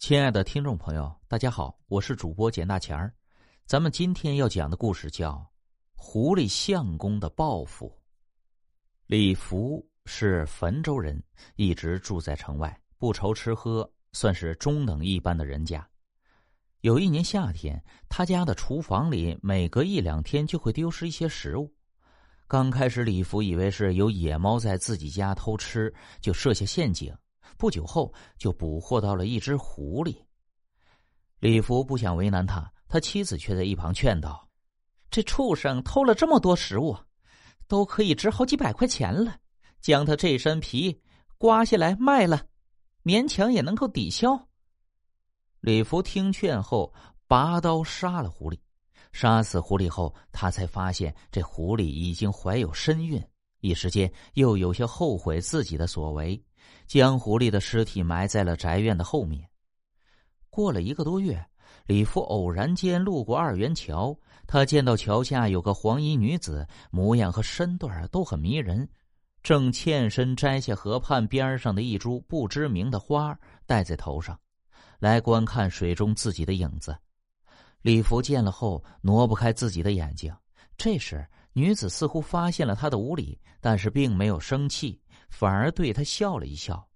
亲爱的听众朋友，大家好，我是主播简大钱儿。咱们今天要讲的故事叫《狐狸相公的报复》。李福是汾州人，一直住在城外，不愁吃喝，算是中等一般的人家。有一年夏天，他家的厨房里每隔一两天就会丢失一些食物。刚开始，李福以为是有野猫在自己家偷吃，就设下陷阱。不久后，就捕获到了一只狐狸。李福不想为难他，他妻子却在一旁劝道：“这畜生偷了这么多食物，都可以值好几百块钱了。将他这身皮刮下来卖了，勉强也能够抵消。”李福听劝后，拔刀杀了狐狸。杀死狐狸后，他才发现这狐狸已经怀有身孕，一时间又有些后悔自己的所为。将狐狸的尸体埋在了宅院的后面。过了一个多月，李福偶然间路过二元桥，他见到桥下有个黄衣女子，模样和身段都很迷人，正欠身摘下河畔边上的一株不知名的花戴在头上，来观看水中自己的影子。李福见了后，挪不开自己的眼睛。这时，女子似乎发现了他的无礼，但是并没有生气。反而对他笑了一笑，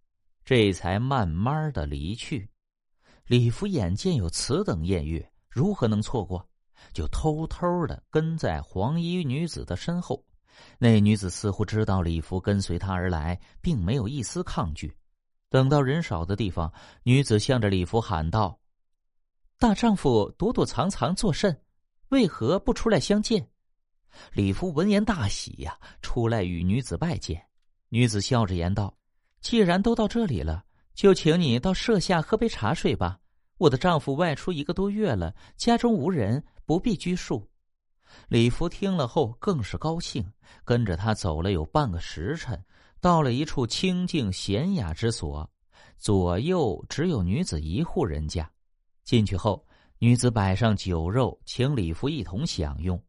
这才慢慢的离去。李福眼见有此等艳遇，如何能错过？就偷偷的跟在黄衣女子的身后。那女子似乎知道李福跟随他而来，并没有一丝抗拒。等到人少的地方，女子向着李福喊道：“大丈夫躲躲藏藏作甚？为何不出来相见？”李福闻言大喜呀，出来与女子拜见。女子笑着言道：“既然都到这里了，就请你到舍下喝杯茶水吧。我的丈夫外出一个多月了，家中无人，不必拘束。”李福听了后更是高兴，跟着他走了有半个时辰，到了一处清静闲雅之所，左右只有女子一户人家。进去后，女子摆上酒肉，请李福一同享用。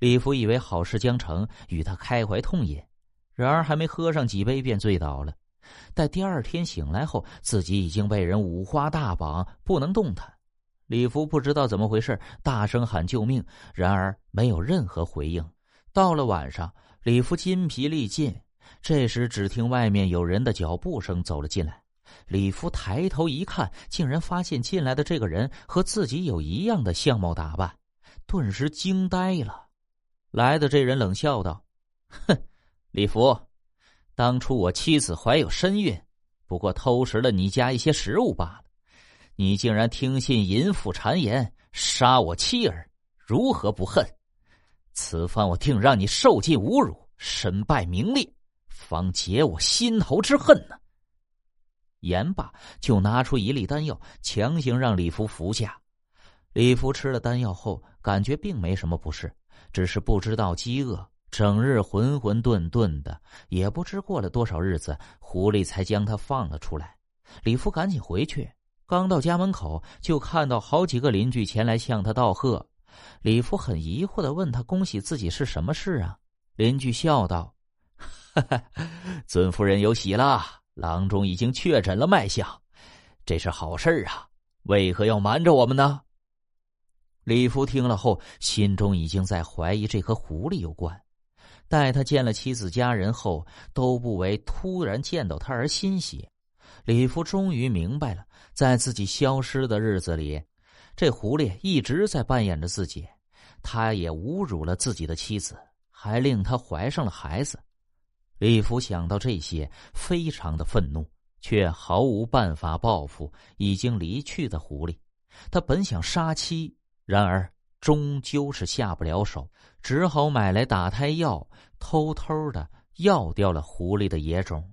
李福以为好事将成，与他开怀痛饮。然而还没喝上几杯，便醉倒了。待第二天醒来后，自己已经被人五花大绑，不能动弹。李福不知道怎么回事，大声喊救命，然而没有任何回应。到了晚上，李福筋疲力尽，这时只听外面有人的脚步声走了进来。李福抬头一看，竟然发现进来的这个人和自己有一样的相貌打扮，顿时惊呆了。来的这人冷笑道：“哼。”李福，当初我妻子怀有身孕，不过偷食了你家一些食物罢了。你竟然听信淫妇谗言，杀我妻儿，如何不恨？此番我定让你受尽侮辱，身败名裂，方解我心头之恨呢。言罢，就拿出一粒丹药，强行让李福服下。李福吃了丹药后，感觉并没什么不适，只是不知道饥饿。整日浑浑沌沌的，也不知过了多少日子，狐狸才将他放了出来。李福赶紧回去，刚到家门口，就看到好几个邻居前来向他道贺。李福很疑惑的问他：“恭喜自己是什么事啊？”邻居笑道：“哈哈，尊夫人有喜了，郎中已经确诊了脉象，这是好事啊！为何要瞒着我们呢？”李福听了后，心中已经在怀疑这和狐狸有关。待他见了妻子家人后，都不为突然见到他而欣喜。李福终于明白了，在自己消失的日子里，这狐狸一直在扮演着自己。他也侮辱了自己的妻子，还令他怀上了孩子。李福想到这些，非常的愤怒，却毫无办法报复已经离去的狐狸。他本想杀妻，然而。终究是下不了手，只好买来打胎药，偷偷的药掉了狐狸的野种。